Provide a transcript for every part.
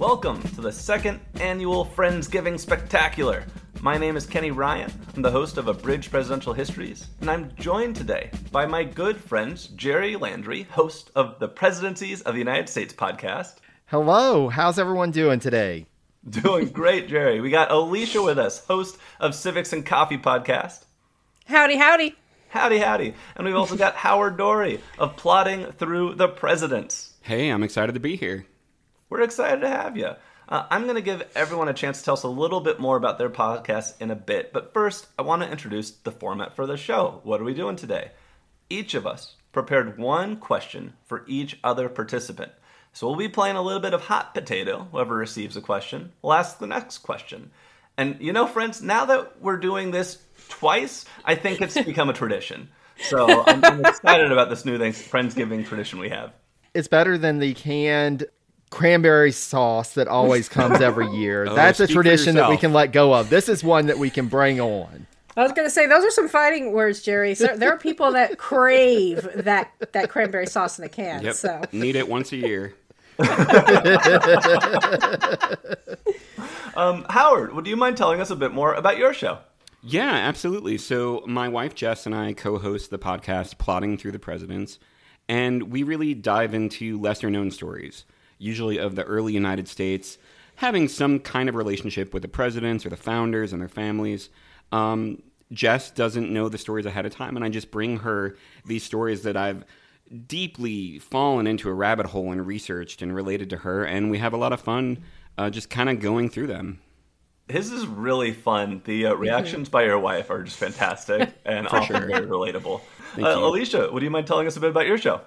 Welcome to the second annual Friendsgiving Spectacular. My name is Kenny Ryan. I'm the host of Abridged Presidential Histories, and I'm joined today by my good friends Jerry Landry, host of the Presidencies of the United States podcast. Hello, how's everyone doing today? Doing great, Jerry. We got Alycia with us, host of Civics and Coffee podcast. Howdy, howdy. Howdy, howdy. And we've also got Howard Dorre of Plodding Through the Presidents. Hey, I'm excited to be here. We're excited to have you. Uh, I'm going to give everyone a chance to tell us a little bit more about their podcast in a bit. But first, I want to introduce the format for the show. What are we doing today? Each of us prepared one question for each other participant. So we'll be playing a little bit of hot potato. Whoever receives a question will ask the next question. And you know, friends, now that we're doing this twice, I think it's become a tradition. So I'm, I'm excited about this new thing, Friendsgiving tradition we have. It's better than the canned cranberry sauce that always comes every year. Oh, That's a tradition that we can let go of. This is one that we can bring on. I was going to say those are some fighting words, Jerry. So there are people that crave that that cranberry sauce in a can. Yep. So Need it once a year. Um, Howard, would you mind telling us a bit more about your show? Yeah, absolutely. So, my wife Jess and I co host the podcast Plodding Through the Presidents, and we really dive into lesser known stories, usually of the early United States, having some kind of relationship with the presidents or the founders and their families. Um, Jess doesn't know the stories ahead of time, and I just bring her these stories that I've deeply fallen into a rabbit hole and researched and related to her, and we have a lot of fun uh, just kind of going through them. His is really fun. The uh, reactions by your wife are just fantastic and often sure. very relatable. Uh. Alycia, would you mind telling us a bit about your show?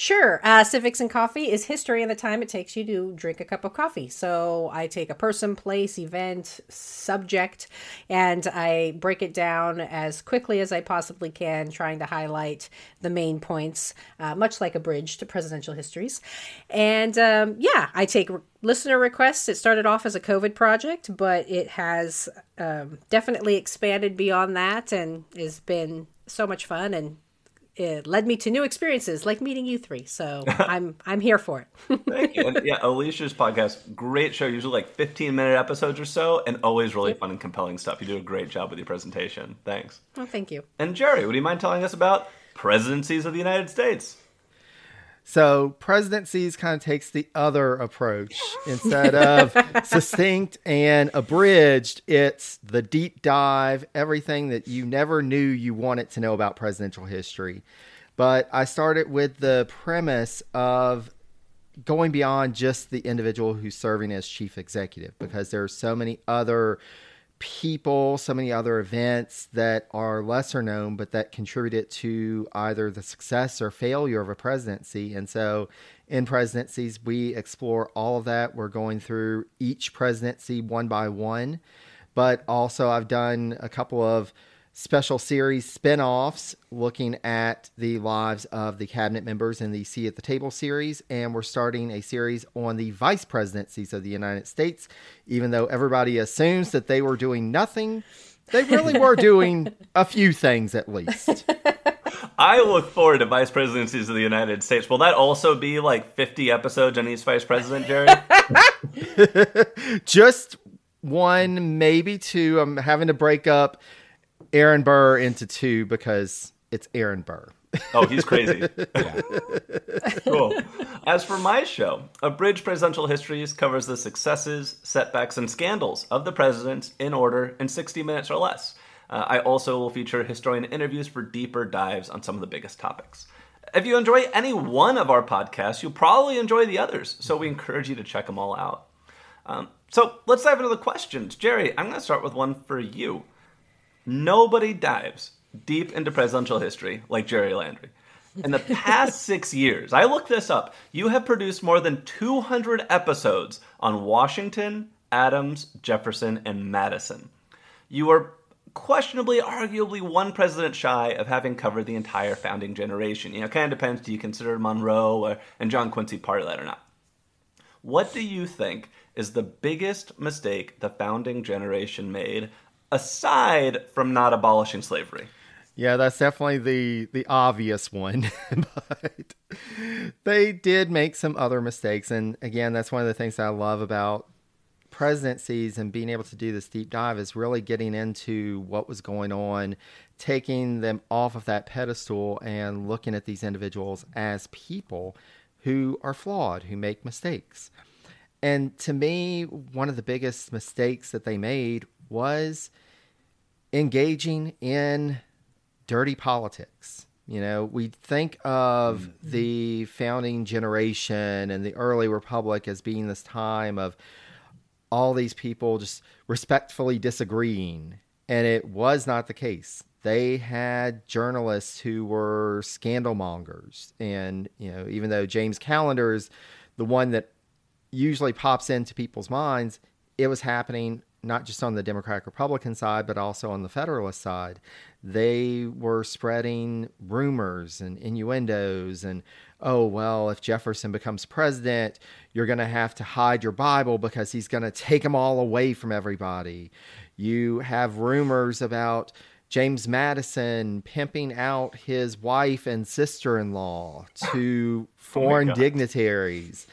Sure. Uh, Civics and Coffee is history and the time it takes you to drink a cup of coffee. So I take a person, place, event, subject, and I break it down as quickly as I possibly can, trying to highlight the main points, uh, much like Abridged Presidential Histories. And um, yeah, I take re- listener requests. It started off as a COVID project, but it has um, definitely expanded beyond that and has been so much fun and it led me to new experiences like meeting you three so i'm i'm here for it Thank you. And yeah, Alycia's podcast, great show, usually like 15 minute episodes or so, and always really fun and compelling stuff. You do a great job with your presentation. Thanks. oh thank you And Jerry, would you mind telling us about presidencies of the United States? So presidencies kind of takes the other approach. Instead of succinct and abridged, it's the deep dive, everything that you never knew you wanted to know about presidential history. But I started with the premise of going beyond just the individual who's serving as chief executive because there are so many other people, so many other events that are lesser known, but that contributed to either the success or failure of a presidency. And so in presidencies, we explore all of that. We're going through each presidency one by one. But also, I've done a couple of special series spin-offs looking at the lives of the cabinet members in the Seat at the Table series and we're starting a series on the vice presidencies of the United States even though everybody assumes that they were doing nothing they really were doing a few things at least I look forward to vice presidencies of the United States. Will that also be like 50 episodes on each vice president, Jerry? just one maybe two I'm having to break up Aaron Burr into two because it's Aaron Burr Oh, he's crazy. cool. As for my show, Abridged Presidential Histories covers the successes, setbacks, and scandals of the presidents in order in 60 minutes or less. Uh, I also will feature historian interviews for deeper dives on some of the biggest topics. If you enjoy any one of our podcasts, you'll probably enjoy the others, so we encourage you to check them all out. Um, so let's dive into the questions. Jerry, I'm going to start with one for you. Nobody dives deep into presidential history like Jerry Landry. In the past six years, I looked this up, you have produced more than 200 episodes on Washington, Adams, Jefferson, and Madison. You are questionably, arguably, one president shy of having covered the entire founding generation. You know, it kind of depends do you consider Monroe or, and John Quincy part of that or not? What do you think is the biggest mistake the founding generation made aside from not abolishing slavery? Yeah, that's definitely the the obvious one. but they did make some other mistakes. And again, that's one of the things I love about presidencies and being able to do this deep dive is really getting into what was going on, taking them off of that pedestal and looking at these individuals as people who are flawed, who make mistakes. And to me, one of the biggest mistakes that they made was engaging in dirty politics. You know, we think of mm-hmm. the founding generation and the early republic as being this time of all these people just respectfully disagreeing. And it was not the case. They had journalists who were scandal mongers. And, you know, even though James Callender is the one that usually pops into people's minds, it was happening not just on the Democratic Republican side, but also on the Federalist side. They were spreading rumors and innuendos and, oh, well, if Jefferson becomes president, you're going to have to hide your Bible because he's going to take them all away from everybody. You have rumors about James Madison pimping out his wife and sister in law to oh foreign oh dignitaries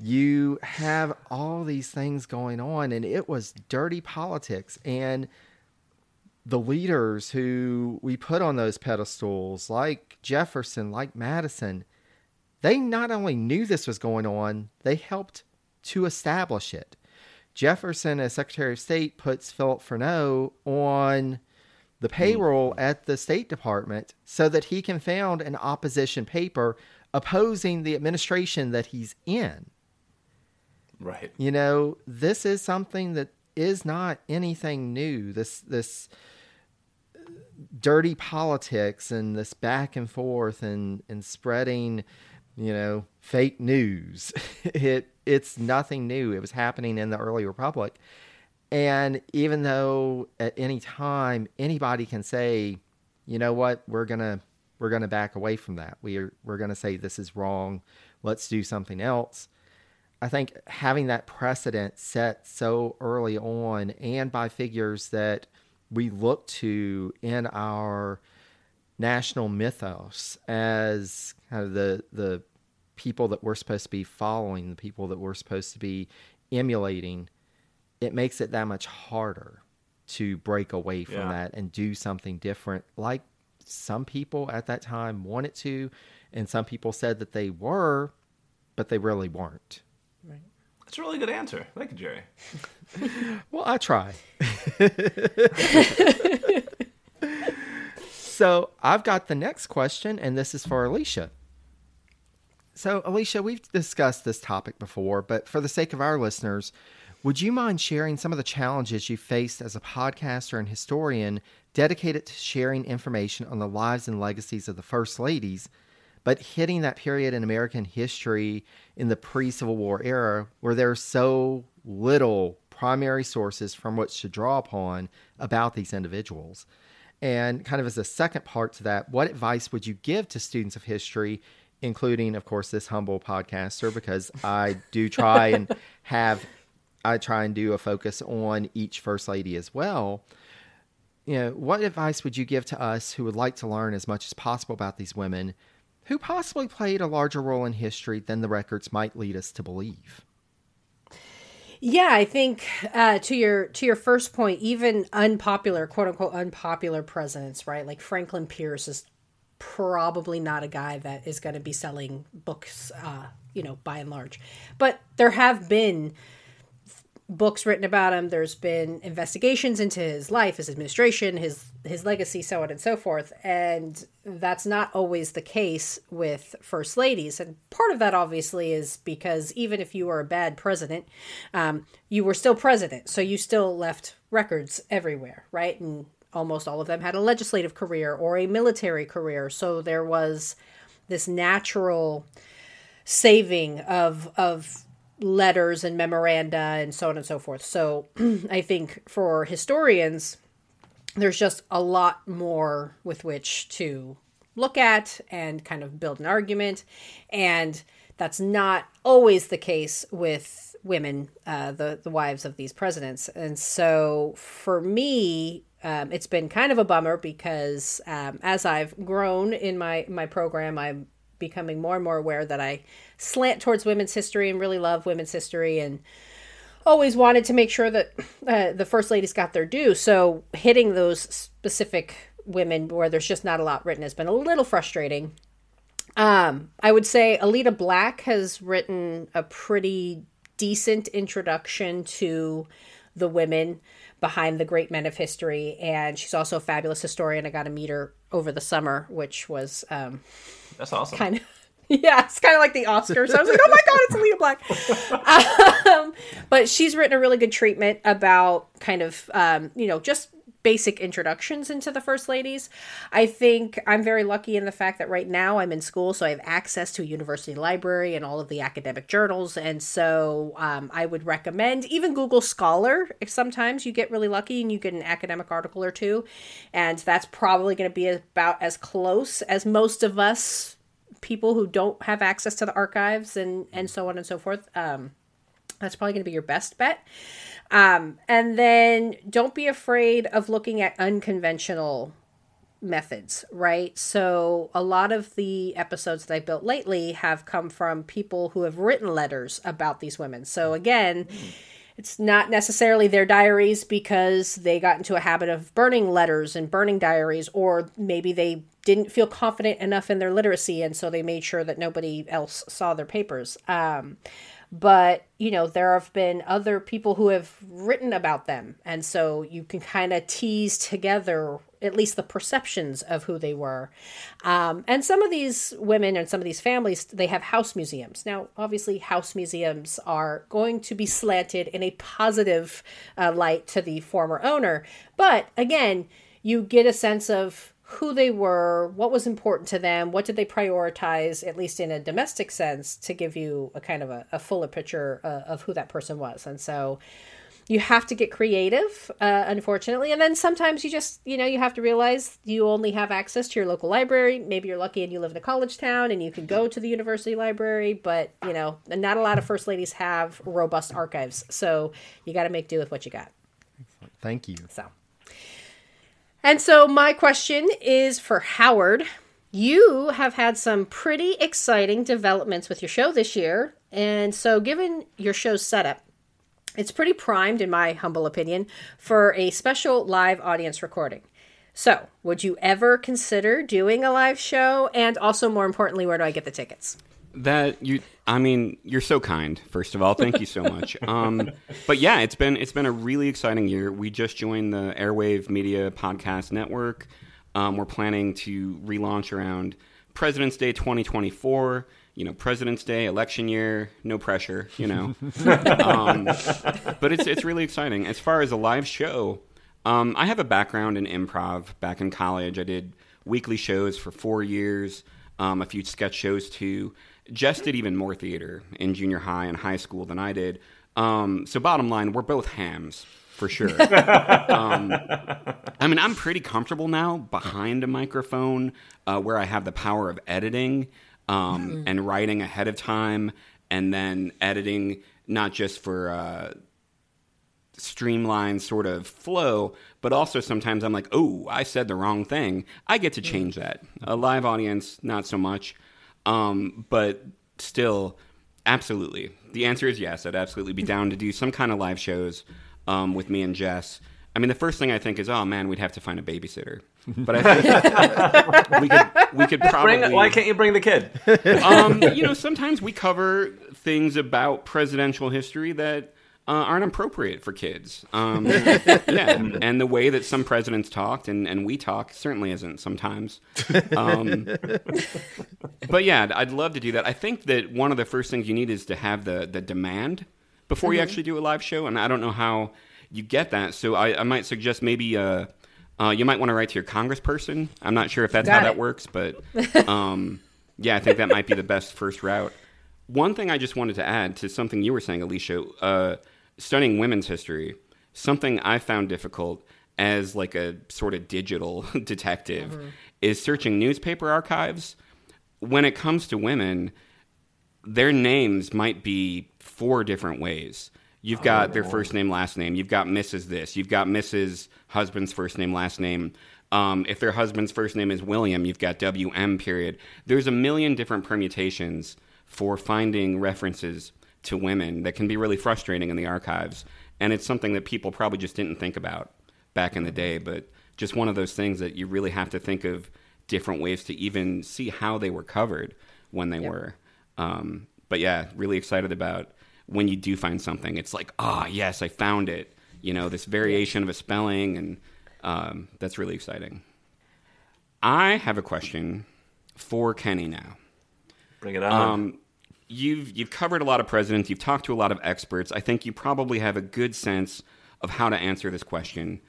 you have all these things going on and it was dirty politics. And the leaders who we put on those pedestals like Jefferson like Madison they not only knew this was going on they helped to establish it. Jefferson as Secretary of State puts Philip Freneau on the payroll mm-hmm. at the State Department so that he can found an opposition paper opposing the administration that he's in Right. You know, this is something that is not anything new. This this dirty politics and this back and forth and and spreading, you know, fake news. it it's nothing new. It was happening in the early republic. And even though at any time anybody can say, you know what, we're going to we're going to back away from that. We are we're going to say this is wrong. Let's do something else I think having that precedent set so early on and by figures that we look to in our national mythos as kind of the the people that we're supposed to be following, the people that we're supposed to be emulating, it makes it that much harder to break away from yeah. that and do something different like some people at that time wanted to and some people said that they were but they really weren't. That's a really good answer. Thank you, Jerry. well, I try. so I've got the next question, and this is for Alycia. So, Alycia, we've discussed this topic before, but for the sake of our listeners, would you mind sharing some of the challenges you faced as a podcaster and historian dedicated to sharing information on the lives and legacies of the First Ladies but hitting that period in American history in the pre Civil War era where there's so little primary sources from which to draw upon about these individuals. And kind of as a second part to that, what advice would you give to students of history, including, of course, this humble podcaster, because I do try and have, I try and do a focus on each First Lady as well. You know, what advice would you give to us who would like to learn as much as possible about these women, who possibly played a larger role in history than the records might lead us to believe. Yeah, I think uh, to your to your first point, even unpopular, quote unquote, unpopular presidents, right? Like Franklin Pierce is probably not a guy that is going to be selling books, uh, you know, by and large. But there have been books written about him. There's been investigations into his life, his administration, his his legacy, so on and so forth. And that's not always the case with first ladies. And part of that, obviously, is because even if you were a bad president, um, you were still president, so you still left records everywhere, right? And almost all of them had a legislative career or a military career. So there was this natural saving of of letters and memoranda and so on and so forth. So I think for historians, there's just a lot more with which to look at and kind of build an argument. And that's not always the case with women, uh, the, the wives of these presidents. And so for me, um, it's been kind of a bummer because um, as I've grown in my, my program, I'm becoming more and more aware that I slant towards women's history and really love women's history and always wanted to make sure that uh, the first ladies got their due. So hitting those specific women where there's just not a lot written has been a little frustrating. Um, I would say Allida Black has written a pretty decent introduction to the women behind the great men of history, and she's also a fabulous historian. I got to meet her over the summer, which was um, that's awesome. Kind of. Yeah, it's kind of like the Oscars. I was like, oh my god, it's Allida Black. um, but she's written a really good treatment about kind of, um, you know, just basic introductions into the first ladies. I think I'm very lucky in the fact that right now I'm in school, so I have access to a university library and all of the academic journals. And so um, I would recommend even Google Scholar. If sometimes you get really lucky and you get an academic article or two, and that's probably going to be about as close as most of us people who don't have access to the archives and and so on and so forth. Um, that's probably going to be your best bet. Um, and then don't be afraid of looking at unconventional methods, right? So a lot of the episodes that I've built lately have come from people who have written letters about these women. So again, it's not necessarily their diaries because they got into a habit of burning letters and burning diaries, or maybe they didn't feel confident enough in their literacy and so they made sure that nobody else saw their papers. Um, but you know there have been other people who have written about them. And so you can kind of tease together at least the perceptions of who they were. Um, and some of these women and some of these families they have house museums. Now obviously house museums are going to be slanted in a positive uh, light to the former owner. But again you get a sense of who they were, what was important to them, what did they prioritize, at least in a domestic sense, to give you a kind of a, a fuller picture uh, of who that person was. And so you have to get creative, uh, unfortunately. And then sometimes you just, you know, you have to realize you only have access to your local library. Maybe you're lucky and you live in a college town and you can go to the university library, but, you know, not a lot of first ladies have robust archives. So you got to make do with what you got. Thank you. So. And so, my question is for Howard. You have had some pretty exciting developments with your show this year. And so, given your show's setup, it's pretty primed, in my humble opinion, for a special live audience recording. So, would you ever consider doing a live show? And also, more importantly, where do I get the tickets? That you, I mean, you're so kind. First of all, thank you so much. Um, but yeah, it's been it's been a really exciting year. We just joined the Airwave Media Podcast Network. Um, we're planning to relaunch around President's Day 2024. You know, President's Day, election year, no pressure. You know, um, but it's it's really exciting. As far as a live show, um, I have a background in improv. Back in college, I did weekly shows for four years, um, a few sketch shows too. Jess did even more theater in junior high and high school than I did. Um, so, bottom line, we're both hams for sure. um, I mean, I'm pretty comfortable now behind a microphone uh, where I have the power of editing um, mm-hmm. and writing ahead of time and then editing not just for uh, streamlined sort of flow, but also sometimes I'm like, oh, I said the wrong thing. I get to change that. A live audience, not so much. Um, but still, absolutely. The answer is yes. I'd absolutely be down to do some kind of live shows um, with me and Jess. I mean, the first thing I think is, oh man, we'd have to find a babysitter. But I think we could we could probably. Bring, why can't you bring the kid? Um, you know, sometimes we cover things about presidential history that uh, aren't appropriate for kids. Um, yeah, and the way that some presidents talked and, and we talk certainly isn't sometimes. Um, but yeah, I'd love to do that. I think that one of the first things you need is to have the, the demand before mm-hmm. you actually do a live show, and I don't know how you get that. So I, I might suggest maybe uh, uh, you might want to write to your congressperson. I'm not sure if that's Got how it. that works, but um, yeah, I think that might be the best first route. One thing I just wanted to add to something you were saying, Alycia uh, studying women's history, something I found difficult as like a sort of digital detective mm-hmm. is searching newspaper archives. When it comes to women, their names might be four different ways. You've got oh. their first name, last name. You've got Mrs. This. You've got Mrs. Husband's first name, last name. Um, if their husband's first name is William, you've got WM period. There's a million different permutations for finding references to women that can be really frustrating in the archives. And it's something that people probably just didn't think about back in the day, but just one of those things that you really have to think of different ways to even see how they were covered when they yep. were. Um, but yeah, really excited about when you do find something. It's like, ah, oh, yes, I found it. You know, this variation of a spelling, and um, that's really exciting. I have a question for Kenny now. Bring it on. Um, you've you've covered a lot of presidents. You've talked to a lot of experts. I think you probably have a good sense of how to answer this question.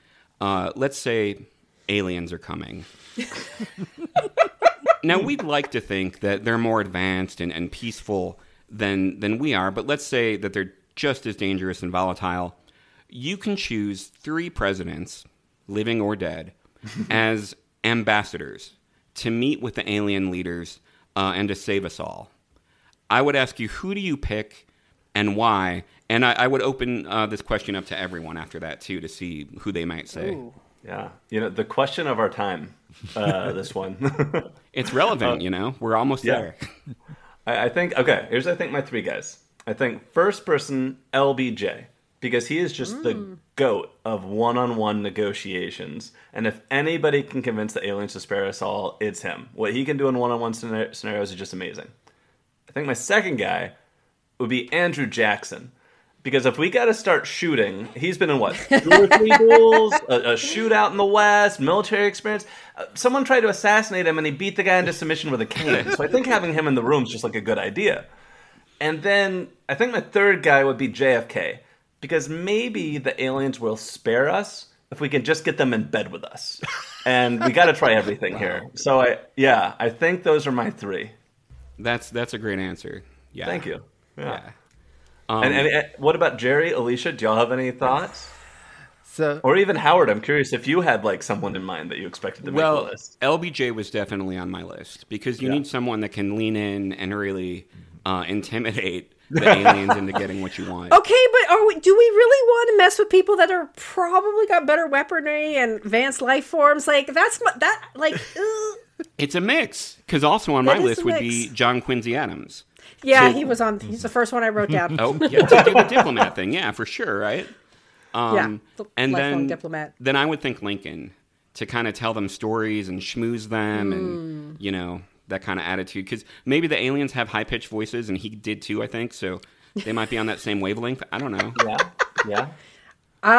Uh, let's say aliens are coming. now we'd like to think that they're more advanced and, and peaceful than than we are, but let's say that they're just as dangerous and volatile. You can choose three presidents, living or dead, as ambassadors to meet with the alien leaders uh, and to save us all. I would ask you, who do you pick and why? And I, I would open uh, this question up to everyone after that too to see who they might say. Ooh. Yeah, you know the question of our time. Uh, this one. it's relevant, uh, you know. We're almost yeah. there. I, I think okay. Here's I think my three guys. I think first person LBJ because he is just mm. the goat of one-on-one negotiations. And if anybody can convince the aliens to spare us all, it's him. What he can do in one-on-one scenarios is just amazing. I think my second guy would be Andrew Jackson because if we got to start shooting, he's been in what two or three duels, a, a, shootout in the West, military experience. Uh, someone tried to assassinate him, and he beat the guy into submission with a cane. So I think having him in the room is just like a good idea. And then I think my third guy would be JFK because maybe the aliens will spare us if we can just get them in bed with us. And we got to try everything wow. here. So I yeah, I think those are my three. That's that's a great answer. Yeah. Thank you. yeah. yeah. Um, and, and, and, what about Jerry, Alycia? Do y'all have any thoughts? So, or even Howard, I'm curious if you had like someone in mind that you expected to make well, the list. LBJ was definitely on my list because you yeah. need someone that can lean in and really uh, intimidate the aliens into getting what you want. Okay, but are we? Do we really want to mess with people that are probably got better weaponry and advanced life forms? Like that's that like. It's a mix because also on my list would be John Quincy Adams. Yeah, he was on. He's the first one I wrote down. oh, yeah, to do the diplomat thing. Yeah, for sure, right? Um, yeah, the and then diplomat. Then I would think Lincoln to kind of tell them stories and schmooze them, mm. and you know that kind of attitude. Because maybe the aliens have high pitched voices, and he did too. I think so. They might be on that same wavelength. I don't know. Yeah, yeah.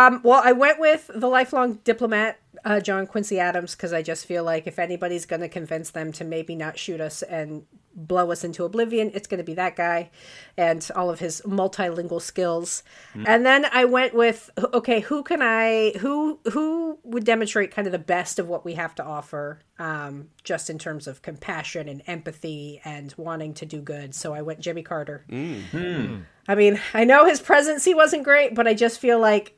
Um, well, I went with the lifelong diplomat, uh, John Quincy Adams, because I just feel like if anybody's going to convince them to maybe not shoot us and blow us into oblivion, it's going to be that guy and all of his multilingual skills. Mm. And then I went with okay, who can I who who would demonstrate kind of the best of what we have to offer, um, just in terms of compassion and empathy and wanting to do good. So I went Jimmy Carter. Mm. I mean, I know his presidency wasn't great, but I just feel like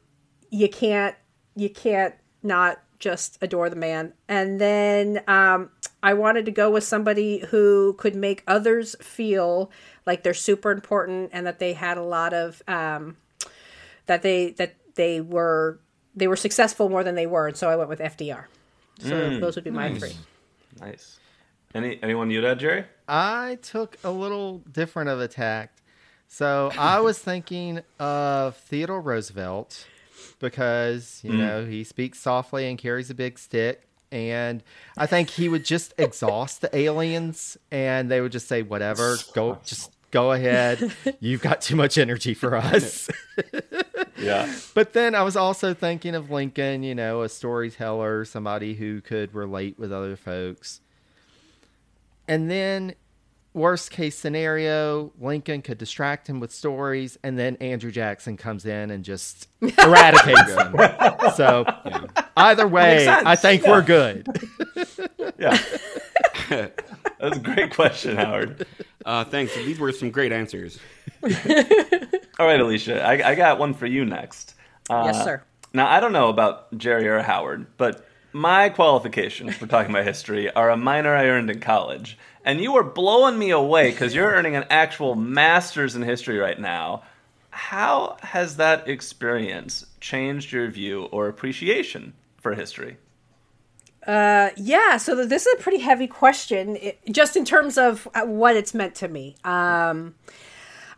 you can't you can't not just adore the man. And then um, I wanted to go with somebody who could make others feel like they're super important and that they had a lot of um, that they that they were they were successful more than they were. And so I went with FDR. So mm, those would be my nice. three. Nice. Any anyone you had, Jerry? I took a little different of a tact. So I was thinking of Theodore Roosevelt because you mm. know he speaks softly and carries a big stick and I think he would just exhaust the aliens, and they would just say, "Whatever, go, just go ahead. You've got too much energy for us." yeah. But then I was also thinking of Lincoln, you know, a storyteller, somebody who could relate with other folks. And then worst case scenario, Lincoln could distract him with stories, and then Andrew Jackson comes in and just eradicates him. So yeah. either way, I think yeah. we're good. yeah. That's a great question, Howard. Uh, thanks. These were some great answers. All right, Alycia, I, I, got one for you next. Uh, yes, sir. Now, I don't know about Jerry or Howard, but my qualifications for talking about history are a minor I earned in college and you are blowing me away because you're earning an actual master's in history right now. How has that experience changed your view or appreciation for history? Uh, yeah, so this is a pretty heavy question, it, just in terms of uh, what it's meant to me. Um,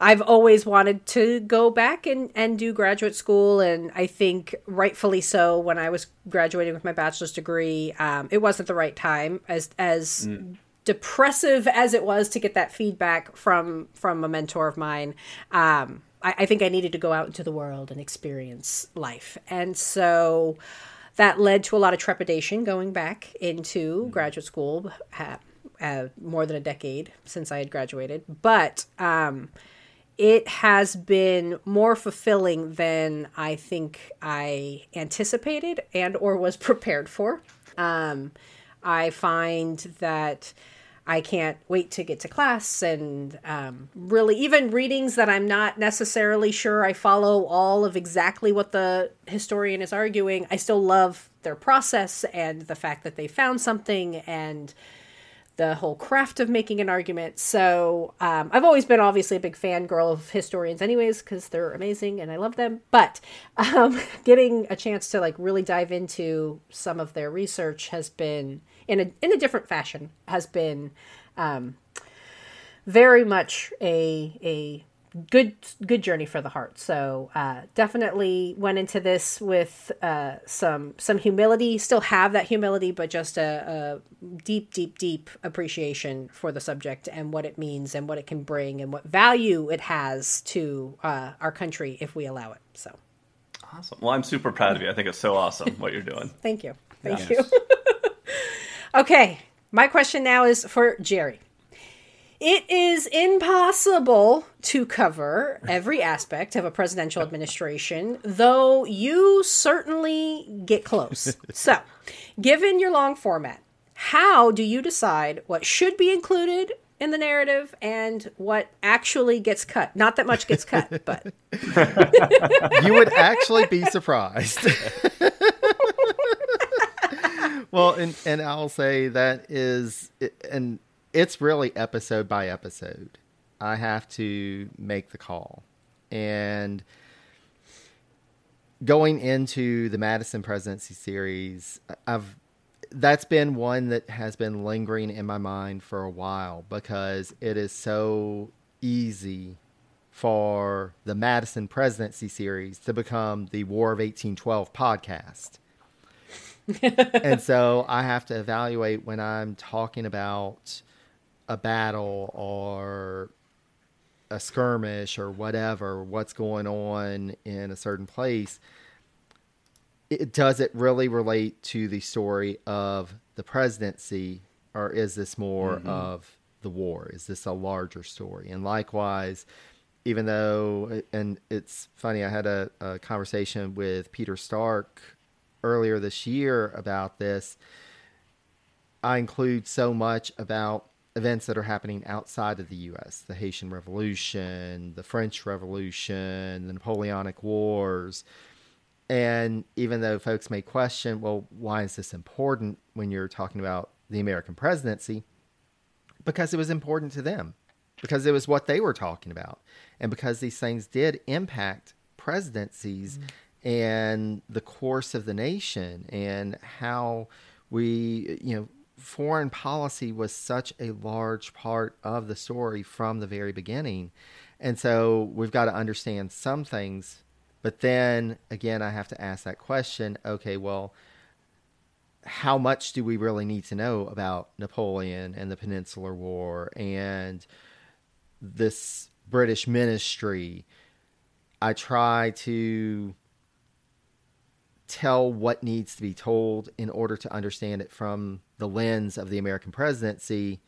I've always wanted to go back and, and do graduate school, and I think rightfully so. When I was graduating with my bachelor's degree, um, it wasn't the right time. As as mm. Depressive as it was to get that feedback from from a mentor of mine, um, I, I think I needed to go out into the world and experience life, and so that led to a lot of trepidation going back into mm. graduate school. Uh, more than a decade since I had graduated, but um, it has been more fulfilling than I think I anticipated and or was prepared for. Um, I find that I can't wait to get to class and um, really even readings that I'm not necessarily sure I follow all of exactly what the historian is arguing. I still love their process and the fact that they found something and the whole craft of making an argument. So um, I've always been obviously a big fan girl of historians, anyways, because they're amazing and I love them. But um, getting a chance to like really dive into some of their research has been in a in a different fashion has been um, very much a a good good journey for the heart. So uh, definitely went into this with uh, some some humility. Still have that humility, but just a, a, deep, deep, deep appreciation for the subject and what it means and what it can bring and what value it has to uh, our country if we allow it. So awesome. Well, I'm super proud of you. I think it's so awesome what you're doing. Thank you. Thank yes. you. okay, my question now is for Jerry. It is impossible to cover every aspect of a presidential administration, though you certainly get close. so, given your long format, how do you decide what should be included in the narrative and what actually gets cut? Not that much gets cut, but. you would actually be surprised. well, and, and I'll say that is, and it's really episode by episode. I have to make the call. And going into the Madison presidency series, I've that's been one that has been lingering in my mind for a while because it is so easy for the Madison presidency series to become the War of 1812 podcast. And so I have to evaluate when I'm talking about a battle or a skirmish or whatever, what's going on in a certain place, it, does it really relate to the story of the presidency, or is this more mm-hmm. of the war? Is this a larger story? And likewise, even though, and it's funny, I had a, a conversation with Peter Stark earlier this year about this. I include so much about events that are happening outside of the U.S. The Haitian Revolution, the French Revolution, the Napoleonic Wars. And even though folks may question, well, why is this important when you're talking about the American presidency? Because it was important to them, because it was what they were talking about, and because these things did impact presidencies mm-hmm. And the course of the nation and how we, you know, foreign policy was such a large part of the story from the very beginning. And so we've got to understand some things. But then again, I have to ask that question okay, well, how much do we really need to know about Napoleon and the Peninsular War and this British ministry? I try to tell what needs to be told in order to understand it from the lens of the American presidency,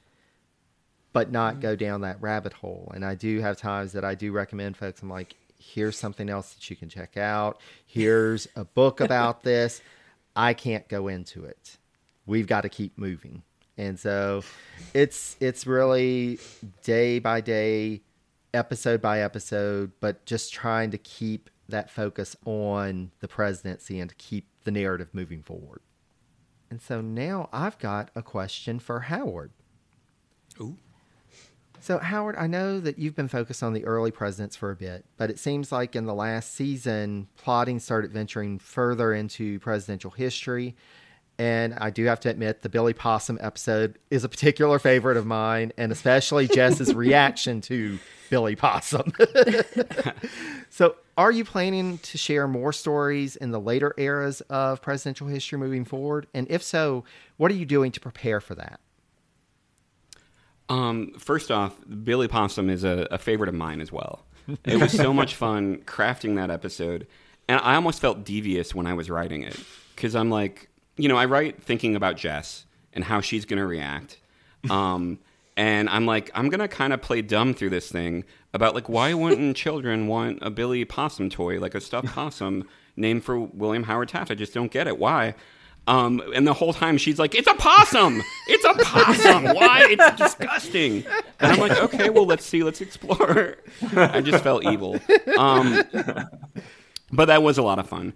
but not mm-hmm. go down that rabbit hole. And I do have times that I do recommend folks, I'm like, here's something else that you can check out. Here's a book about this. I can't go into it. We've got to keep moving. And so it's it's really day by day, episode by episode, but just trying to keep that focus on the presidency and to keep the narrative moving forward. And so now I've got a question for Howard. Ooh. So, Howard, I know that you've been focused on the early presidents for a bit, but it seems like in the last season, Plodding started venturing further into presidential history. And I do have to admit, the Billy Possum episode is a particular favorite of mine, and especially Jess's reaction to Billy Possum. so, are you planning to share more stories in the later eras of presidential history moving forward? And if so, what are you doing to prepare for that? Um, first off, Billy Possum is a, a favorite of mine as well. It was so much fun crafting that episode, and I almost felt devious when I was writing it because I'm like, you know, I write thinking about Jess and how she's going to react. Um, and I'm like, I'm going to kind of play dumb through this thing about like, why wouldn't children want a Billy Possum toy, like a stuffed possum named for William Howard Taft? I just don't get it. Why? Um, and the whole time she's like, "It's a possum! It's a possum! Why? It's disgusting!" And I'm like, "Okay, well, let's see, let's explore." I just felt evil, um, but that was a lot of fun.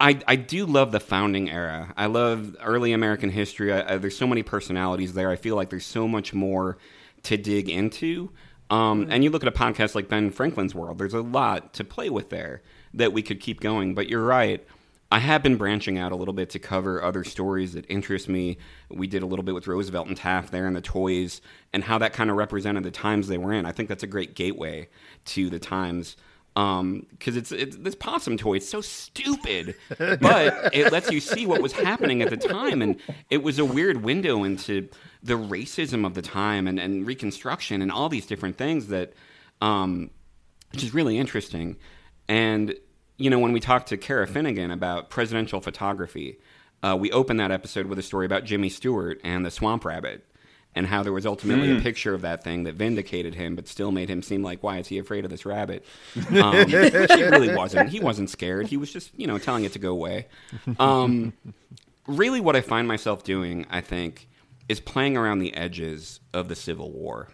I, I do love the founding era. I love early American history. I, I, there's so many personalities there. I feel like there's so much more to dig into. Um, and you look at a podcast like Ben Franklin's World, there's a lot to play with there that we could keep going. But you're right. I have been branching out a little bit to cover other stories that interest me. We did a little bit with Roosevelt and Taft there and the toys and how that kind of represented the times they were in. I think that's a great gateway to the times because um, it's, it's this possum toy. It's so stupid, but it lets you see what was happening at the time, and it was a weird window into the racism of the time and, and Reconstruction and all these different things that, um, which is really interesting. And you know, when we talked to Cara Finnegan about presidential photography, uh, we opened that episode with a story about Jimmy Stewart and the swamp rabbit and how there was ultimately mm. a picture of that thing that vindicated him, but still made him seem like, why is he afraid of this rabbit? Um, he really wasn't. He wasn't scared. He was just, you know, telling it to go away. Um, really, what I find myself doing, I think, is playing around the edges of the Civil War.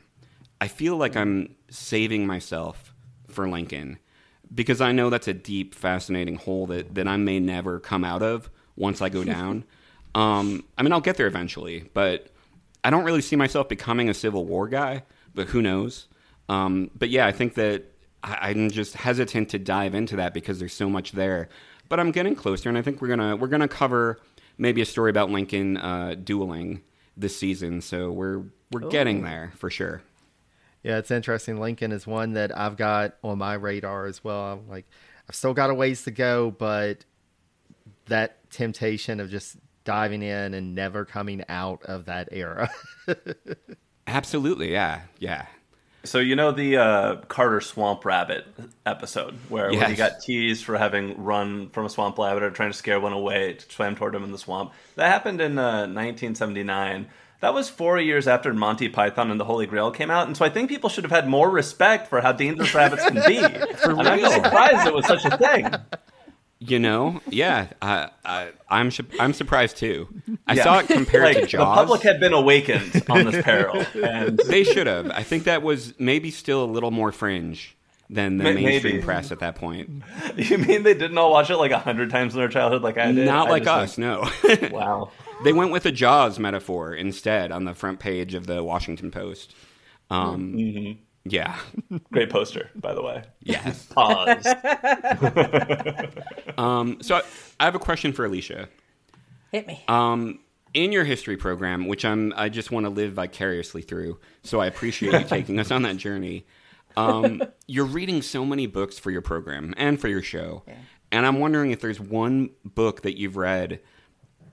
I feel like I'm saving myself for Lincoln because I know that's a deep, fascinating hole that, that I may never come out of once I go down. um, I mean, I'll get there eventually, but I don't really see myself becoming a Civil War guy, but who knows? Um, but yeah, I think that I, am just hesitant to dive into that because there's so much there. But I'm getting closer, and I think we're gonna we're gonna cover maybe a story about Lincoln uh, dueling this season. So we're we're Ooh. getting there for sure. Yeah, it's interesting. Lincoln is one that I've got on my radar as well. I'm like, I've still got a ways to go, but that temptation of just diving in and never coming out of that era. Absolutely, yeah, yeah. So you know the uh, Carter Swamp Rabbit episode where yes. when he got teased for having run from a swamp rabbit or trying to scare one away, swam toward him in the swamp. That happened in uh, 1979 that was four years after Monty Python and the Holy Grail came out, and so I think people should have had more respect for how dangerous rabbits can be. and I'm surprised it was such a thing. You know, yeah, I, I, I'm I'm surprised too. I yeah. saw it compared like, to Jaws. The public had been awakened on this peril, and they should have. I think that was maybe still a little more fringe than the maybe. mainstream press at that point. You mean they didn't all watch it like a hundred times in their childhood, like I did? Not I like us, no. wow. They went with a Jaws metaphor instead on the front page of the Washington Post. Um, mm-hmm. Yeah. Great poster, by the way. Yes. Pause. um, so I, I, have a question for Alycia. Hit me. Um, in your history program, which I'm, I just want to live vicariously through, so I appreciate you taking us on that journey. Um, you're reading so many books for your program and for your show, yeah. and I'm wondering if there's one book that you've read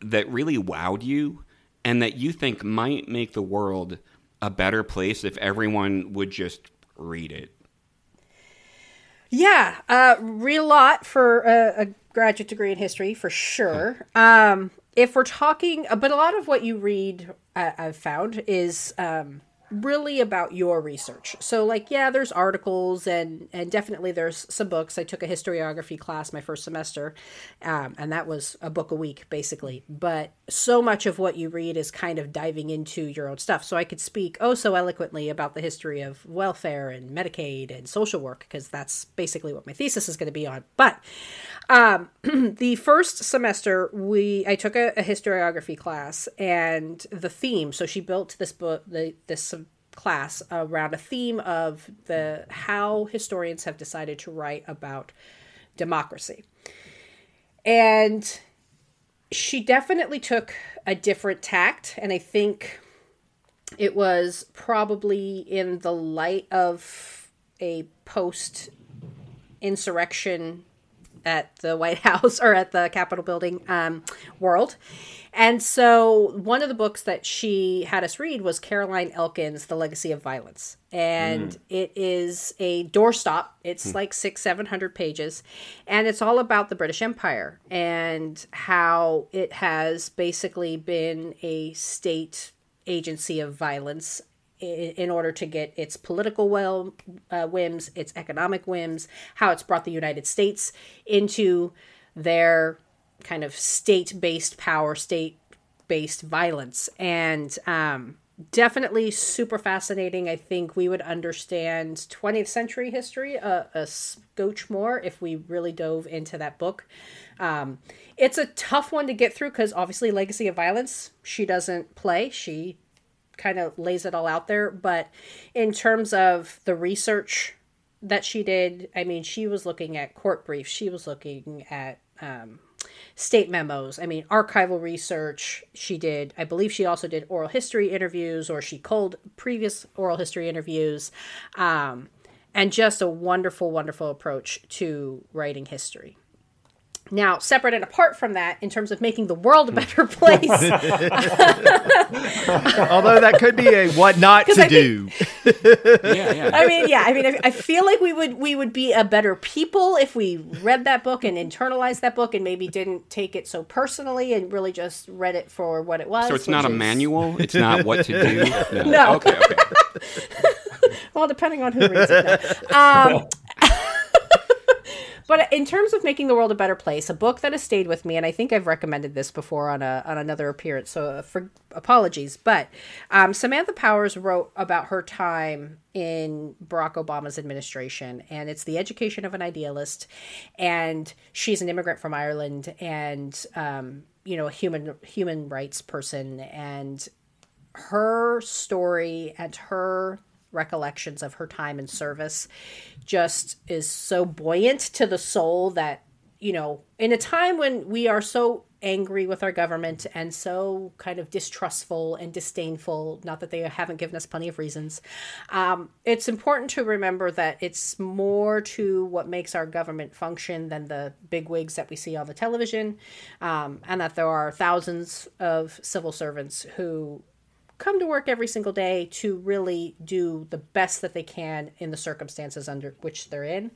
that really wowed you and that you think might make the world a better place if everyone would just read it? Yeah, uh, read a lot for a, a, graduate degree in history for sure. Um, if we're talking, uh, but a lot of what you read, uh, I've found, is um, really about your research. So like yeah, there's articles and and definitely there's some books. I took a historiography class my first semester, um, and that was a book a week basically. But so much of what you read is kind of diving into your own stuff. So I could speak oh so eloquently about the history of welfare and Medicaid and social work because that's basically what my thesis is going to be on. But um, the first semester we I took a, a historiography class and the theme. So she built this book the this class around a theme of the how historians have decided to write about democracy. And she definitely took a different tact, and I think it was probably in the light of a post insurrection at the White House or at the Capitol building um, world. And so one of the books that she had us read was Caroline Elkins, The Legacy of Violence. And mm. it is a doorstop. It's mm. like six, seven hundred pages. And it's all about the British Empire and how it has basically been a state agency of violence in order to get its political well uh, whims, its economic whims, how it's brought the United States into their kind of state-based power, state-based violence, and um, definitely super fascinating. I think we would understand 20th century history a, a scotch more if we really dove into that book. Um, it's a tough one to get through because obviously, Legacy of Violence, she doesn't play. She kind of lays it all out there. But in terms of the research that she did, I mean, she was looking at court briefs, she was looking at um, state memos. I mean, archival research. She did, I believe she also did oral history interviews or she culled previous oral history interviews. Um, and just a wonderful, wonderful approach to writing history. Now, separate and apart from that, in terms of making the world a better place, although that could be a what not to I do. Think, yeah, yeah. I mean, yeah. I mean, I, feel like we would we would be a better people if we read that book and internalized that book and maybe didn't take it so personally and really just read it for what it was. So it's not is... a manual. It's not what to do. No. no. Okay. Okay. well, depending on who reads it. No. Um, but in terms of making the world a better place, a book that has stayed with me, and I think I've recommended this before on a on another appearance, so uh, for apologies. But um, Samantha Powers wrote about her time in Barack Obama's administration, and it's the education of an idealist. And she's an immigrant from Ireland, and um, you know, a human human rights person, and her story and her recollections of her time in service just is so buoyant to the soul that you know in a time when we are so angry with our government and so kind of distrustful and disdainful not that they haven't given us plenty of reasons um, it's important to remember that it's more to what makes our government function than the big wigs that we see on the television um, and that there are thousands of civil servants who come to work every single day to really do the best that they can in the circumstances under which they're in.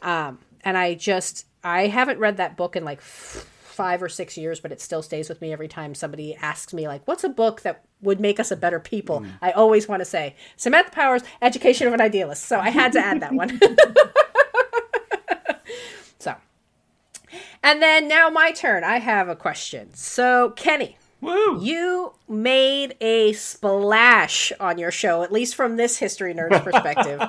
Um, and I just, I haven't read that book in like five or six years, but it still stays with me every time somebody asks me, like, what's a book that would make us a better people? Mm. I always want to say Samantha Powers, Education of an Idealist. So I had to add that one. so, and then now my turn. I have a question. So, Kenny. Woo. You made a splash on your show, at least from this history nerd's perspective,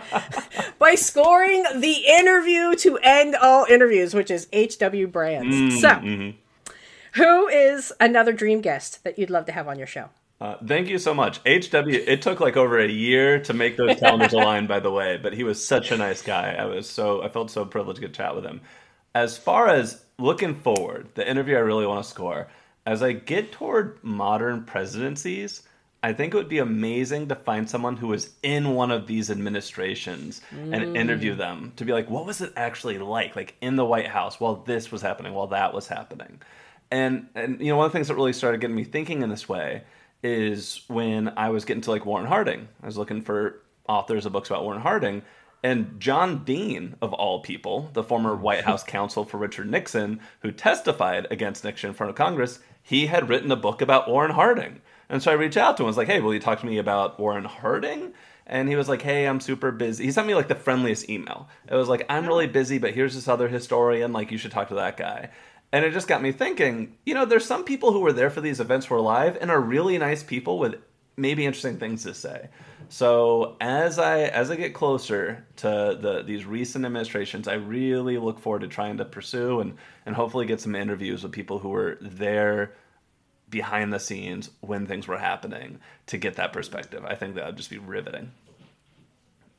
by scoring the interview to end all interviews, which is H.W. Brands. Mm, so, mm-hmm. who is another dream guest that you'd love to have on your show? Uh, thank you so much. HW, it took like over a year to make those calendars align, by the way, but he was such a nice guy. I was so, I felt so privileged to chat with him. As far as looking forward, the interview I really want to score, as I get toward modern presidencies, I think it would be amazing to find someone who was in one of these administrations mm. and interview them to be like, what was it actually like, like in the White House while this was happening, while that was happening. And and you know, one of the things that really started getting me thinking in this way is when I was getting to like Warren Harding. I was looking for authors of books about Warren Harding, and John Dean, of all people, the former White House counsel for Richard Nixon, who testified against Nixon in front of Congress, he had written a book about Warren Harding. And so I reached out to him. I was like, hey, will you talk to me about Warren Harding? And he was like, hey, I'm super busy. He sent me like the friendliest email. It was like, I'm really busy, but here's this other historian. Like, you should talk to that guy. And it just got me thinking, you know, there's some people who were there for these events were live and are really nice people with maybe interesting things to say. So as I as I get closer to the these recent administrations, I really look forward to trying to pursue and and hopefully get some interviews with people who were there behind the scenes when things were happening to get that perspective. I think that would just be riveting.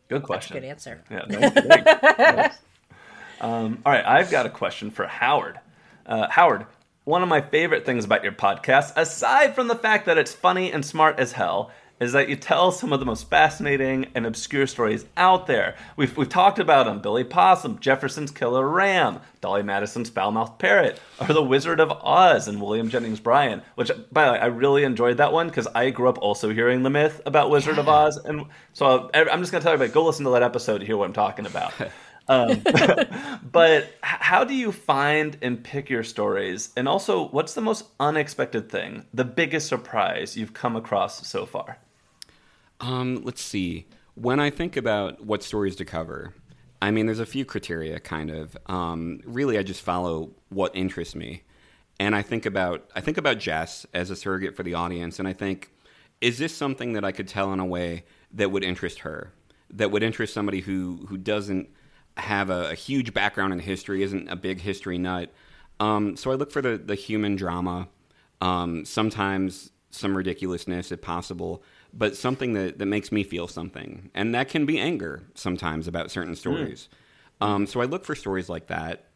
Good question. good answer. Yeah. um, all right, I've got a question for Howard. Uh, Howard, one of my favorite things about your podcast, aside from the fact that it's funny and smart as hell, is that you tell some of the most fascinating and obscure stories out there. We've, we've talked about them Billy Possum, Jefferson's Killer Ram, Dolley Madison's Foul Mouthed Parrot, or The Wizard of Oz and William Jennings Bryan, which, by the way, I really enjoyed that one because I grew up also hearing the myth about Wizard yeah. of Oz. And so I'm just going to tell you about go listen to that episode to hear what I'm talking about. Um, but how do you find and pick your stories? And also, what's the most unexpected thing, the biggest surprise you've come across so far? Um, let's see. When I think about what stories to cover, I mean, there's a few criteria, kind of. Um, really, I just follow what interests me, and I think about I think about Jess as a surrogate for the audience, and I think, is this something that I could tell in a way that would interest her, that would interest somebody who who doesn't have a, a huge background in history, isn't a big history nut. Um, so I look for the the human drama, um, sometimes some ridiculousness if possible but something that, that makes me feel something. And that can be anger sometimes about certain hmm. stories. Mm. Um, so I look for stories like that.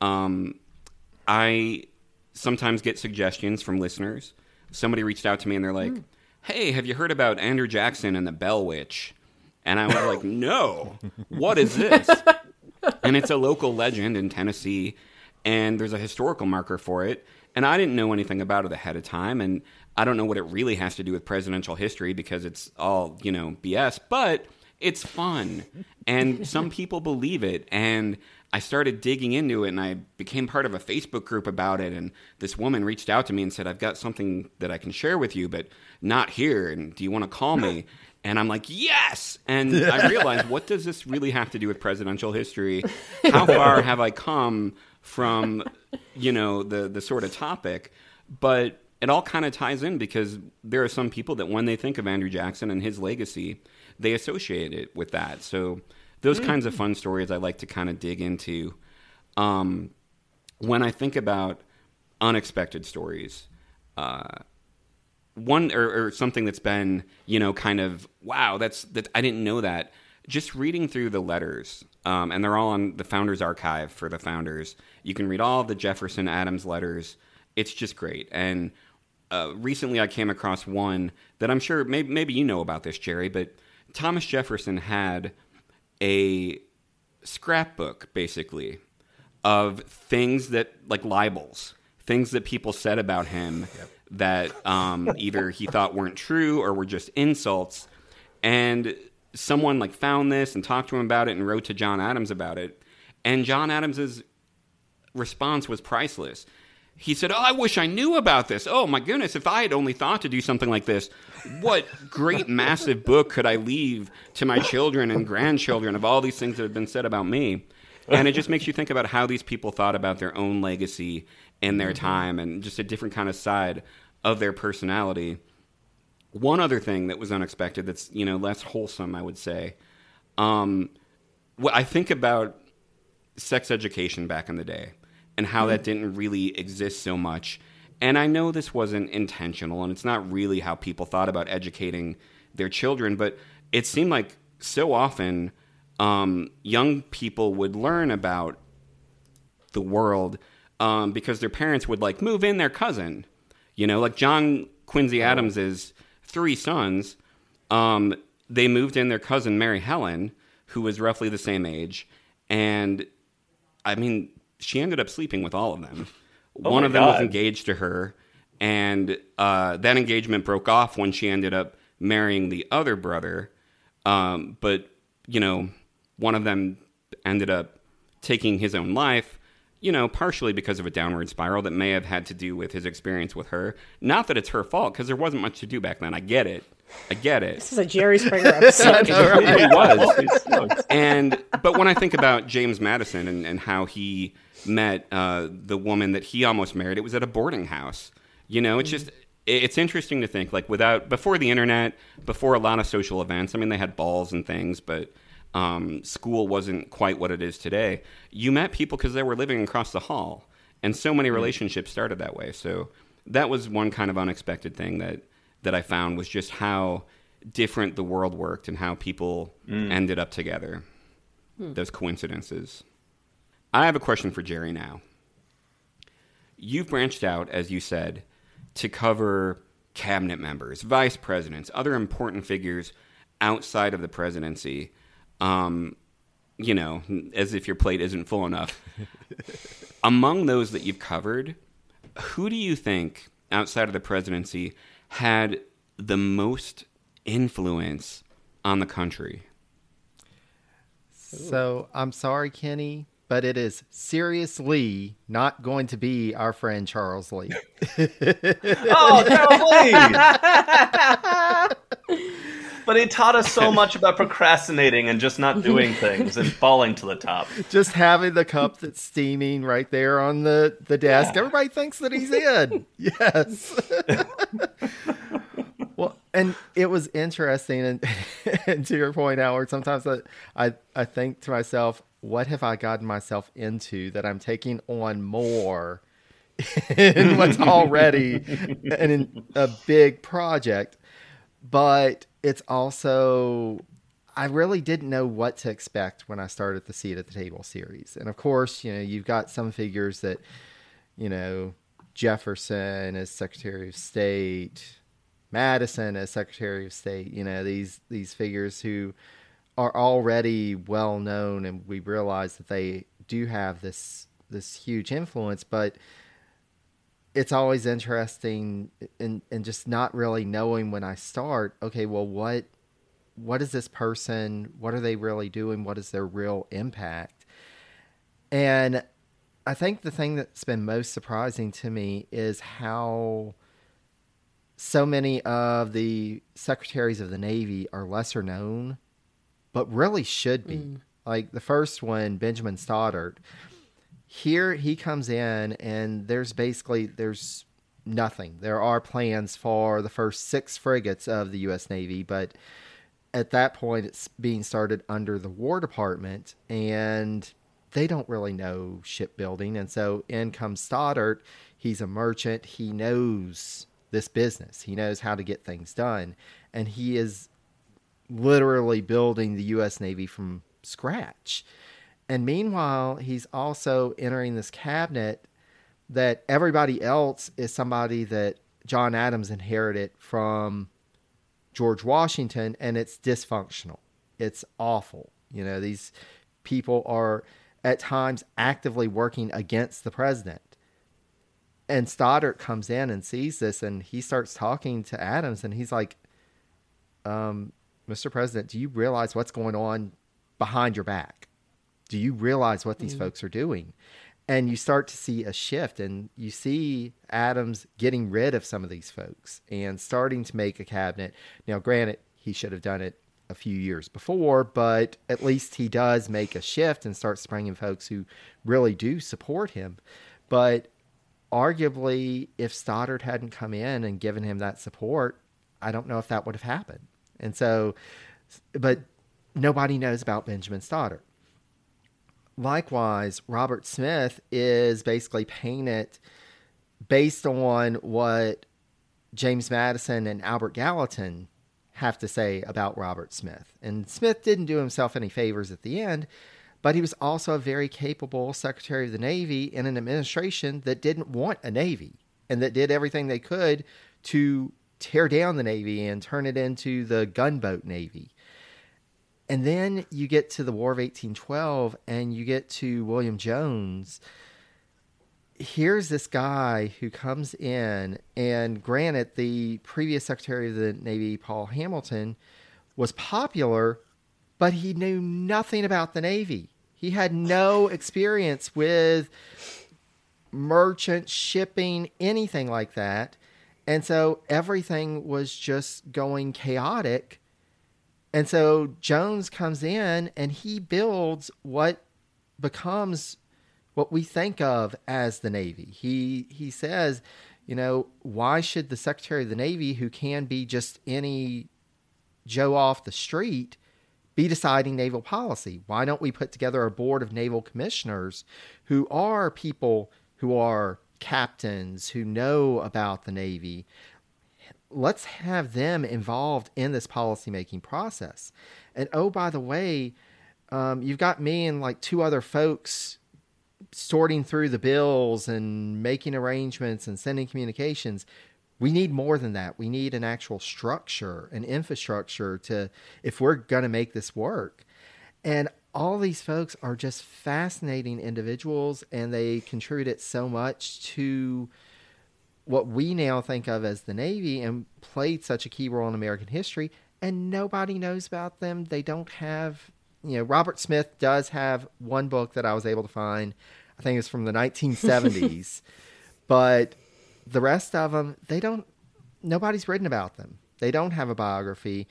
Um, I sometimes get suggestions from listeners. Somebody reached out to me and they're like, mm. hey, have you heard about Andrew Jackson and the Bell Witch? And I was like, no, what is this? and it's a local legend in Tennessee, and there's a historical marker for it. And I didn't know anything about it ahead of time. And I don't know what it really has to do with presidential history because it's all, you know, BS, but it's fun. And some people believe it. And I started digging into it and I became part of a Facebook group about it. And this woman reached out to me and said, I've got something that I can share with you, but not here. And do you want to call me? And I'm like, yes. And I realized, what does this really have to do with presidential history? How far have I come from, you know, the, the sort of topic? But it all kind of ties in because there are some people that when they think of Andrew Jackson and his legacy, they associate it with that. So those mm. kinds of fun stories I like to kind of dig into. Um, when I think about unexpected stories, uh, one or, or, something that's been you know kind of wow that's that I didn't know that. Just reading through the letters, um, and they're all on the Founders Archive for the founders. You can read all the Jefferson Adams letters. It's just great and uh, recently I came across one that I'm sure maybe, maybe you know about this, Jerry, but Thomas Jefferson had a scrapbook basically of things that like libels, things that people said about him yep. that um, either he thought weren't true or were just insults, and someone like found this and talked to him about it and wrote to John Adams about it, and John Adams's response was priceless he said, Oh, I wish I knew about this. Oh, my goodness, if I had only thought to do something like this, what great, massive book could I leave to my children and grandchildren of all these things that have been said about me? And it just makes you think about how these people thought about their own legacy in their mm-hmm. time and just a different kind of side of their personality. One other thing that was unexpected that's, you know, less wholesome, I would say. Um, what I think about sex education back in the day and how that didn't really exist so much. And I know this wasn't intentional, and it's not really how people thought about educating their children, but it seemed like so often um, young people would learn about the world um, because their parents would like move in their cousin. You know, like John Quincy oh. Adams's three sons, um, they moved in their cousin Mary Hellen, who was roughly the same age, and I mean, she ended up sleeping with all of them. Oh One of them God. was engaged to her, and uh, that engagement broke off when she ended up marrying the other brother. Um, but you know, one of them ended up taking his own life. You know, partially because of a downward spiral that may have had to do with his experience with her. Not that it's her fault, because there wasn't much to do back then. I get it. I get it. This is a Jerry Springer episode. it was. and but when I think about James Madison and, and how he met uh, the woman that he almost married. It was at a boarding house. You know, it's just it's interesting to think like without before the internet, before a lot of social events. I mean, they had balls and things, but um, school wasn't quite what it is today. You met people because they were living across the hall, and so many mm-hmm. relationships started that way. So that was one kind of unexpected thing that that I found was just how different the world worked and how people mm. ended up together. Hmm. Those coincidences. I have a question for Jerry now. you've branched out, as you said, to cover cabinet members, vice presidents, other important figures outside of the presidency. Um, you know, as if your plate isn't full enough. Among those that you've covered, who do you think outside of the presidency had the most influence on the country? So I'm sorry, Kenny, but it is seriously not going to be our friend Charles Lee. oh, Charles Lee! but he taught us so much about procrastinating and just not doing things and falling to the top. Just having the cup that's steaming right there on the, the desk. Yeah. Everybody thinks that he's in. yes. well, and it was interesting. And, and to your point, Howard, sometimes I, I, I think to myself, what have I gotten myself into that I'm taking on more in what's already an, a big project? But it's also I really didn't know what to expect when I started the seat at the table series. And of course, you know, you've got some figures that, you know, Jefferson as Secretary of State, Madison as Secretary of State, you know, these these figures who are already well known and we realize that they do have this this huge influence, but it's always interesting and and just not really knowing when I start, okay, well what what is this person? What are they really doing? What is their real impact? And I think the thing that's been most surprising to me is how so many of the secretaries of the Navy are lesser known, but really should be. Mm. Like the first one, Benjamin Stoddert here he comes in and there's basically there's nothing. There are plans for the first six frigates of the U.S. Navy, but at that point it's being started under the War Department, and they don't really know shipbuilding. And so in comes Stoddert. He's a merchant. He knows this business. He knows how to get things done, and he is literally building the U.S. Navy from scratch. And meanwhile, he's also entering this cabinet that everybody else is somebody that John Adams inherited from George Washington, and it's dysfunctional. It's awful. You know, these people are at times actively working against the president. And Stoddert comes in and sees this, and he starts talking to Adams, and he's like, um, Mr. President, do you realize what's going on behind your back? Do you realize what these mm. folks are doing? And you start to see a shift, and you see Adams getting rid of some of these folks and starting to make a cabinet. Now, granted, he should have done it a few years before, but at least he does make a shift and starts bringing folks who really do support him. But arguably, if Stoddert hadn't come in and given him that support, I don't know if that would have happened. And so, but nobody knows about Benjamin Stoddert likewise, Robert Smith is basically painted based on what James Madison and Albert Gallatin have to say about Robert Smith. And Smith didn't do himself any favors at the end, but he was also a very capable Secretary of the Navy in an administration that didn't want a Navy and that did everything they could to tear down the Navy and turn it into the gunboat Navy. And then you get to the War of 1812 and you get to William Jones. Here's this guy who comes in, and granted, the previous Secretary of the Navy, Paul Hamilton, was popular, but he knew nothing about the Navy. He had no experience with merchant shipping, anything like that. And so everything was just going chaotic and so Jones comes in and he builds what becomes what we think of as the Navy. He he says, you know, why should the Secretary of the Navy, who can be just any Joe off the street, be deciding naval policy? Why don't we put together a board of naval commissioners who are people who are captains who know about the Navy let's have them involved in this policymaking process. And oh, by the way, um, you've got me and like two other folks sorting through the bills and making arrangements and sending communications. We need more than that. We need an actual structure, an infrastructure to, if we're going to make this work. And all these folks are just fascinating individuals and they contributed so much to what we now think of as the Navy and played such a key role in American history. And nobody knows about them. They don't have, you know, Robert Smith does have one book that I was able to find. I think it's from the 1970s. but the rest of them, they don't, nobody's written about them. They don't have a biography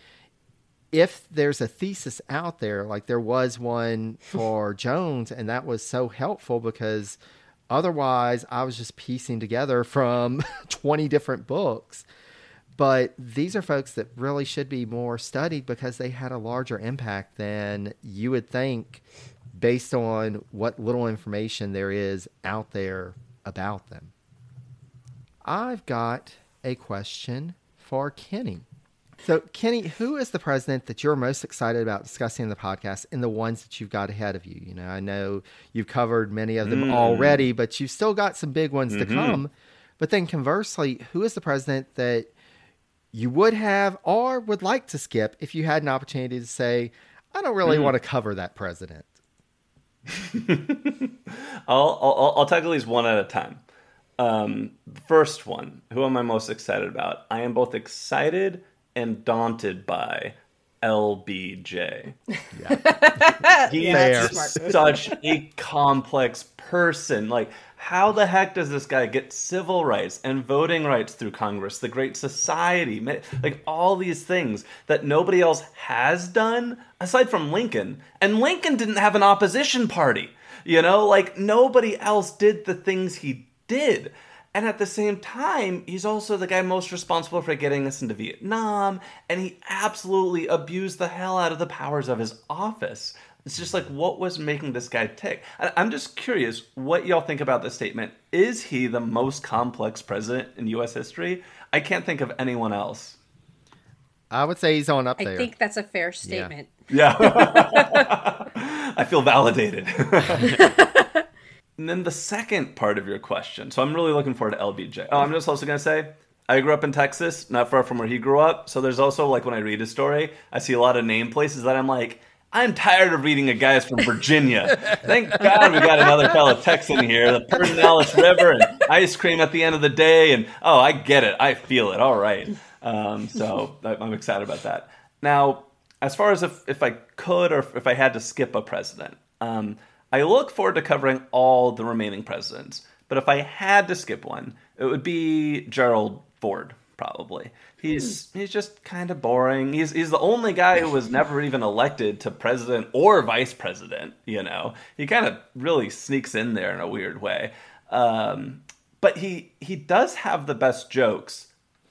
if there's a thesis out there, like there was one for Jones, and that was so helpful because otherwise I was just piecing together from 20 different books. But these are folks that really should be more studied because they had a larger impact than you would think based on what little information there is out there about them. I've got a question for Kenny. So, Kenny, who is the president that you're most excited about discussing in the podcast and the ones that you've got ahead of you? You know, I know you've covered many of them mm. already, but you've still got some big ones mm-hmm. to come. But then conversely, who is the president that you would have or would like to skip if you had an opportunity to say, I don't really mm. want to cover that president? I'll, I'll, I'll tackle these one at a time. Um, first one, who am I most excited about? I am both excited and daunted by LBJ. Yeah. he yeah, is such a complex person. Like, how the heck does this guy get civil rights and voting rights through Congress, the Great Society, like all these things that nobody else has done aside from Lincoln? And Lincoln didn't have an opposition party. You know, like nobody else did the things he did. And at the same time, he's also the guy most responsible for getting us into Vietnam, and he absolutely abused the hell out of the powers of his office. It's just like, what was making this guy tick? I'm just curious what y'all think about this statement. Is he the most complex president in U.S. history? I can't think of anyone else. I would say he's on up there. I think that's a fair statement. Yeah. yeah. I feel validated. And then the second part of your question. So I'm really looking forward to LBJ. Oh, I'm just also going to say I grew up in Texas, not far from where he grew up. So there's also like when I read his story, I see a lot of name places that I'm like, I'm tired of reading a guy from Virginia. Thank God we got another fellow Texan here. The Pedernales River and ice cream at the end of the day. And oh, I get it. I feel it. All right. Um, so I'm excited about that. Now, as far as if, if I could or if I had to skip a president, um, I look forward to covering all the remaining presidents, but if I had to skip one, it would be Gerald Ford, probably. He's he's just kind of boring. He's he's the only guy who was never even elected to president or vice president. You know, he kind of really sneaks in there in a weird way. Um, but he he does have the best jokes,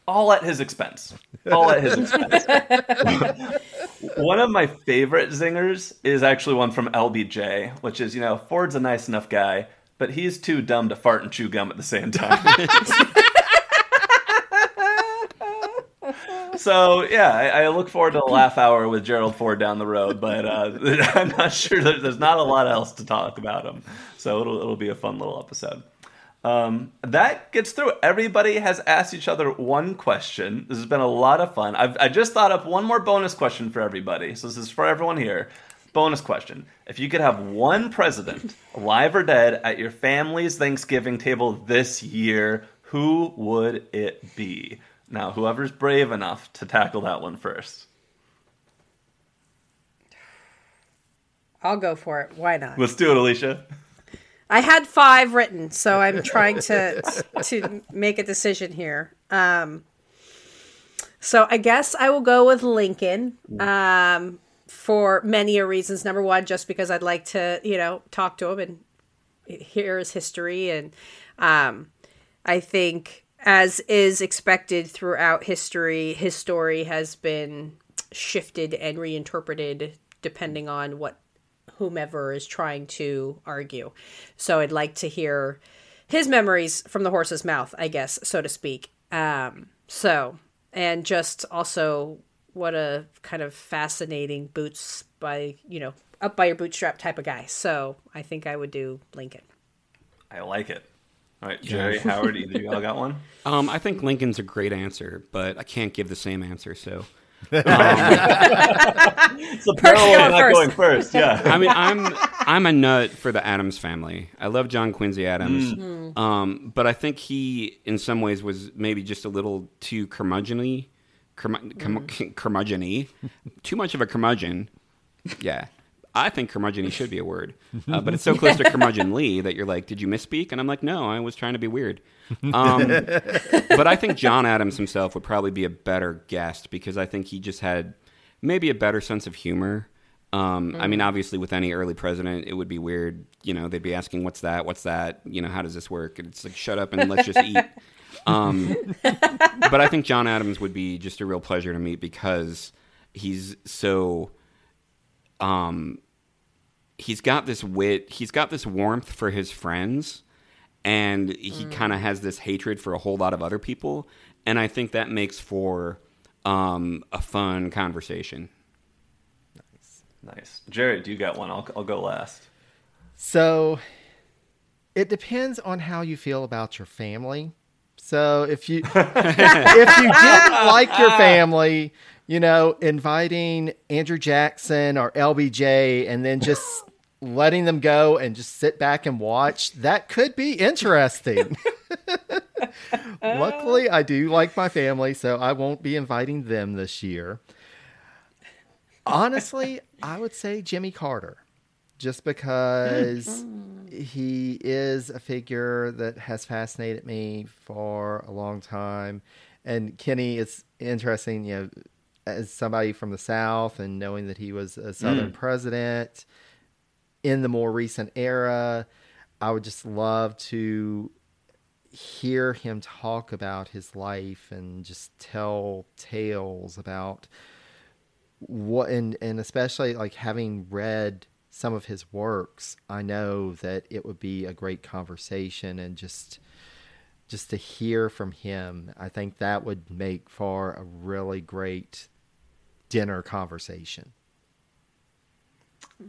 all at his expense. All at his expense. one of my favorite zingers is actually one from LBJ, which is, you know, Ford's a nice enough guy, but he's too dumb to fart and chew gum at the same time. so yeah, I, I, look forward to a laugh hour with Gerald Ford down the road, but uh, I'm not sure that there's not a lot else to talk about him. So it'll it'll be a fun little episode. Um, that gets through. Everybody has asked each other one question. This has been a lot of fun. I've, I just thought up one more bonus question for everybody. So this is for everyone here. Bonus question. If you could have one president, alive or dead, at your family's Thanksgiving table this year, who would it be? Now, whoever's brave enough to tackle that one first. I'll go for it. Why not? Let's do it, Alycia. I had five written, so I'm trying to to make a decision here. Um, so I guess I will go with Lincoln um, for many reasons. Number one, just because I'd like to, you know, talk to him and hear his history, and um, I think, as is expected throughout history, his story has been shifted and reinterpreted depending on what whomever is trying to argue. So I'd like to hear his memories from the horse's mouth, I guess, so to speak. Um, so, and just also what a kind of fascinating boots by, you know, up by your bootstrap type of guy. So I think I would do Lincoln. I like it. All right, Jerry, Howard, either you all got one? Um, I think Lincoln's a great answer, but I can't give the same answer. So It's a peril going of not first. going first. Yeah. I mean, I'm I'm a nut for the Adams family. I love John Quincy Adams, mm-hmm. um, but I think he, in some ways, was maybe just a little too curmudgeon-y. Curmu- cum- curmudgeon-y. too much of a curmudgeon. Yeah. I think curmudgeon should be a word, uh, but it's so close to curmudgeonly that you're like, "Did you misspeak?" And I'm like, "No, I was trying to be weird." Um, but I think John Adams himself would probably be a better guest because I think he just had maybe a better sense of humor. Um, I mean, obviously, with any early president, it would be weird. You know, they'd be asking, "What's that? What's that? You know, how does this work?" And it's like, "Shut up and let's just eat." Um, but I think John Adams would be just a real pleasure to meet because he's so. Um, he's got this wit. He's got this warmth for his friends, and he kind of has this hatred for a whole lot of other people. And I think that makes for um, a fun conversation. Nice. Jared, Do you got one. I'll, I'll go last. So it depends on how you feel about your family. So if you if you didn't like your family, you know, inviting Andrew Jackson or LBJ and then just letting them go and just sit back and watch, that could be interesting. Luckily, I do like my family, so I won't be inviting them this year. Honestly, I would say Jimmy Carter, just because he is a figure that has fascinated me for a long time. And Kenny, it's interesting, you know, as somebody from the South and knowing that he was a Southern mm. president in the more recent era, I would just love to hear him talk about his life and just tell tales about what and and especially like having read some of his works i know that it would be a great conversation and just just to hear from him. I think that would make for a really great dinner conversation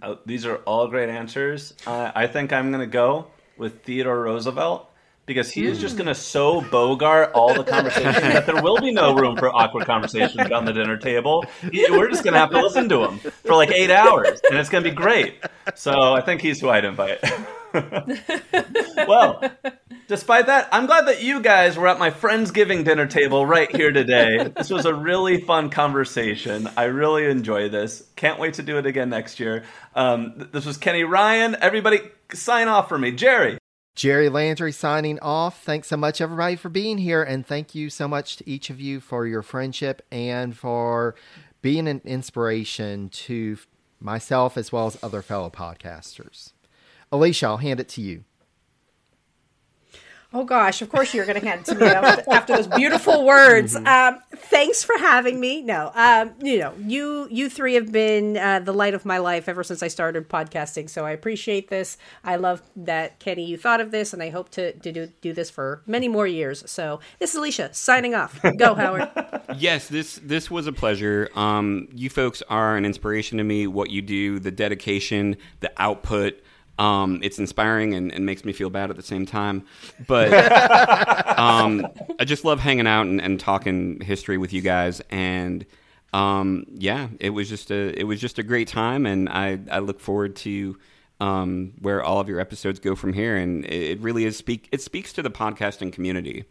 Uh, these are all great answers. Uh, I think I'm going to go with Theodore Roosevelt because he is just going to so bogart all the conversation that there will be no room for awkward conversations around the dinner table. We're just going to have to listen to him for like eight hours, and it's going to be great. So I think he's who I'd invite. well, despite that, I'm glad that you guys were at my Friendsgiving dinner table right here today. This was a really fun conversation. I really enjoy this. Can't wait to do it again next year. Um, this was Kenny Ryan. Everybody, sign off for me. Jerry. Jerry Landry signing off. Thanks so much, everybody, for being here. And thank you so much to each of you for your friendship and for being an inspiration to myself as well as other fellow podcasters. Alycia, I'll hand it to you. Oh gosh, of course you're going to hand it to me after, after those beautiful words. Um, thanks for having me. No, um, you know, you you three have been uh, the light of my life ever since I started podcasting. So I appreciate this. I love that Kenny, you thought of this, and I hope to, to do do this for many more years. So this is Alycia signing off. Go Howard. Yes, this this was a pleasure. Um, you folks are an inspiration to me. What you do, the dedication, the output. Um, it's inspiring and, and makes me feel bad at the same time. But um, I just love hanging out and, and talking history with you guys. And um, yeah, it was just a it was just a great time, and I I look forward to um, where all of your episodes go from here. And it, it really is speak it speaks to the podcasting community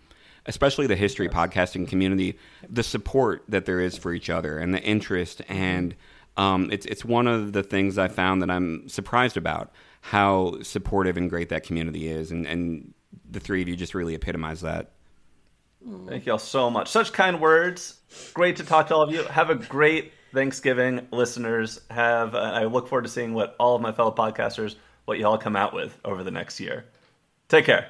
especially the history podcasting community, the support that there is for each other and the interest. And um, it's it's one of the things I found that I'm surprised about how supportive and great that community is, and and the three of you just really epitomize that. Thank you all so much. Such kind words. Great to talk to all of you. Have a great Thanksgiving, listeners. Have uh, I look forward to seeing what all of my fellow podcasters, what y'all come out with over the next year. Take care.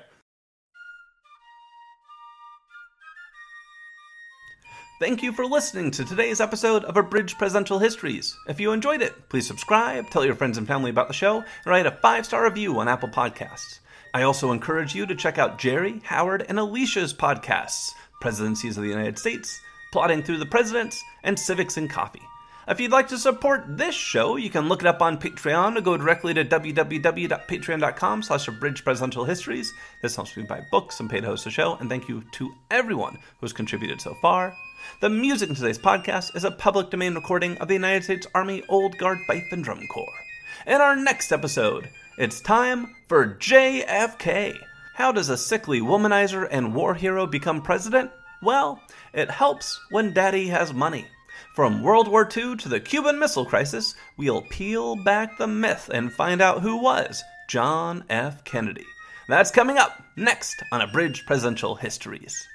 Thank you for listening to today's episode of Abridged Presidential Histories. If you enjoyed it, please subscribe, tell your friends and family about the show, and write a five star review on Apple Podcasts. I also encourage you to check out Jerry, Howard, and Alycia's podcasts Presidencies of the United States, Plodding Through the Presidents, and Civics and Coffee. If you'd like to support this show, you can look it up on Patreon or go directly to www.patreon.com slash histories. This helps me buy books and pay to host the show, and thank you to everyone who's contributed so far. The music in today's podcast is a public domain recording of the United States Army Old Guard Fife and Drum Corps. In our next episode, it's time for JFK. How does a sickly womanizer and war hero become president? Well, it helps when daddy has money. From World War II to the Cuban Missile Crisis, we'll peel back the myth and find out who was John F. Kennedy. That's coming up next on Abridged Presidential Histories.